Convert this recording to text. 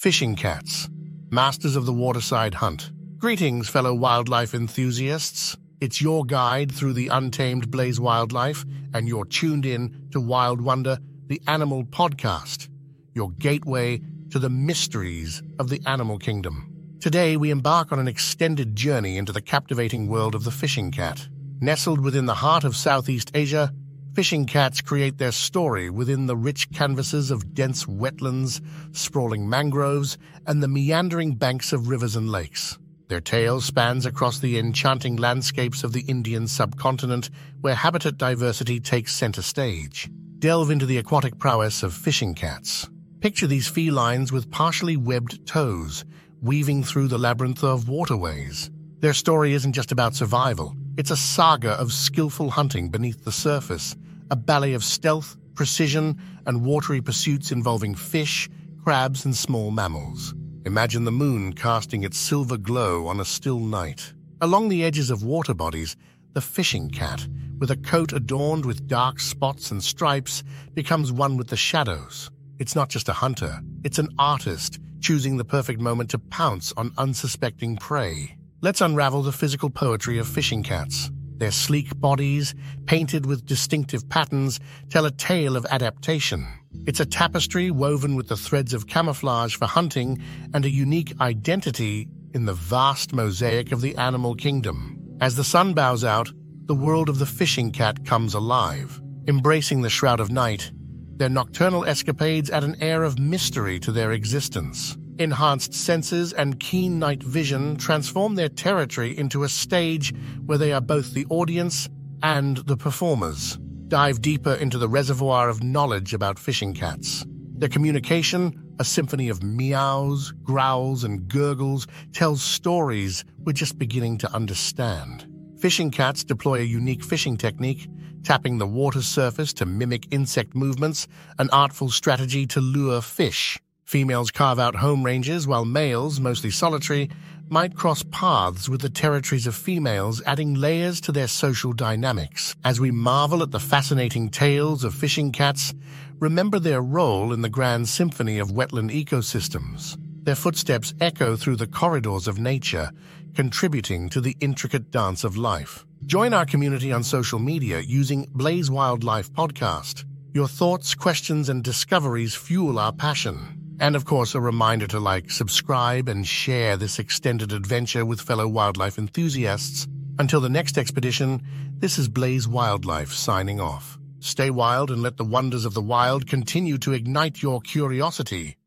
Fishing cats, masters of the waterside hunt. Greetings, fellow wildlife enthusiasts. It's your guide through the untamed Blaze Wildlife, and you're tuned in to Wild Wonder, the Animal Podcast, your gateway to the mysteries of the animal kingdom. Today, we embark on an extended journey into the captivating world of the fishing cat. Nestled within the heart of Southeast Asia, Fishing cats create their story within the rich canvases of dense wetlands, sprawling mangroves, and the meandering banks of rivers and lakes. Their tale spans across the enchanting landscapes of the Indian subcontinent, where habitat diversity takes center stage. Delve into the aquatic prowess of fishing cats. Picture these felines with partially webbed toes, weaving through the labyrinth of waterways. Their story isn't just about survival, it's a saga of skillful hunting beneath the surface, a ballet of stealth, precision, and watery pursuits involving fish, crabs, and small mammals. Imagine the moon casting its silver glow on a still night. Along the edges of water bodies, the fishing cat, with a coat adorned with dark spots and stripes, becomes one with the shadows. It's not just a hunter, it's an artist, choosing the perfect moment to pounce on unsuspecting prey. Let's unravel the physical poetry of fishing cats. Their sleek bodies, painted with distinctive patterns, tell a tale of adaptation. It's a tapestry woven with the threads of camouflage for hunting and a unique identity in the vast mosaic of the animal kingdom. As the sun bows out, the world of the fishing cat comes alive. Embracing the shroud of night, their nocturnal escapades add an air of mystery to their existence. Enhanced senses and keen night vision transform their territory into a stage where they are both the audience and the performers. Dive deeper into the reservoir of knowledge about fishing cats. Their communication, a symphony of meows, growls, and gurgles, tells stories we're just beginning to understand. Fishing cats deploy a unique fishing technique, tapping the water surface to mimic insect movements, an artful strategy to lure fish. Females carve out home ranges, while males, mostly solitary, might cross paths with the territories of females, adding layers to their social dynamics. As we marvel at the fascinating tales of fishing cats, remember their role in the grand symphony of wetland ecosystems. Their footsteps echo through the corridors of nature, contributing to the intricate dance of life. Join our community on social media using Blaze Wildlife Podcast. Your thoughts, questions, and discoveries fuel our passion. And of course, a reminder to like, subscribe, and share this extended adventure with fellow wildlife enthusiasts. Until the next expedition, this is Blaze Wildlife signing off. Stay wild and let the wonders of the wild continue to ignite your curiosity.